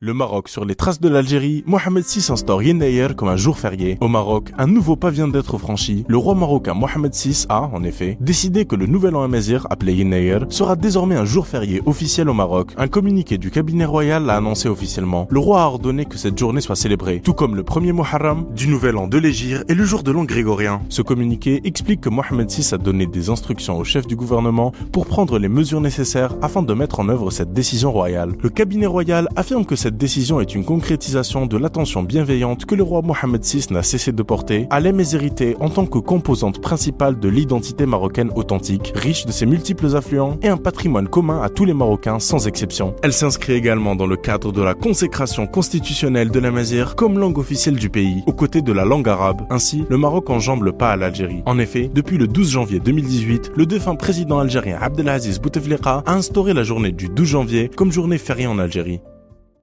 Le Maroc, sur les traces de l'Algérie, Mohamed VI instaure Yenayer comme un jour férié. Au Maroc, un nouveau pas vient d'être franchi. Le roi marocain Mohamed VI a, en effet, décidé que le nouvel an amazir, appelé Yenayer, sera désormais un jour férié officiel au Maroc. Un communiqué du cabinet royal l'a annoncé officiellement. Le roi a ordonné que cette journée soit célébrée, tout comme le premier Muharram, du nouvel an de l'Égir et le jour de l'an grégorien. Ce communiqué explique que Mohamed VI a donné des instructions au chef du gouvernement pour prendre les mesures nécessaires afin de mettre en œuvre cette décision royale. Le cabinet royal affirme que cette décision est une concrétisation de l'attention bienveillante que le roi Mohamed VI n'a cessé de porter à l'émésérité en tant que composante principale de l'identité marocaine authentique, riche de ses multiples affluents et un patrimoine commun à tous les Marocains sans exception. Elle s'inscrit également dans le cadre de la consécration constitutionnelle de la Mazir comme langue officielle du pays, aux côtés de la langue arabe. Ainsi, le Maroc enjambe le pas à l'Algérie. En effet, depuis le 12 janvier 2018, le défunt président algérien Abdelaziz Bouteflika a instauré la journée du 12 janvier comme journée fériée en Algérie.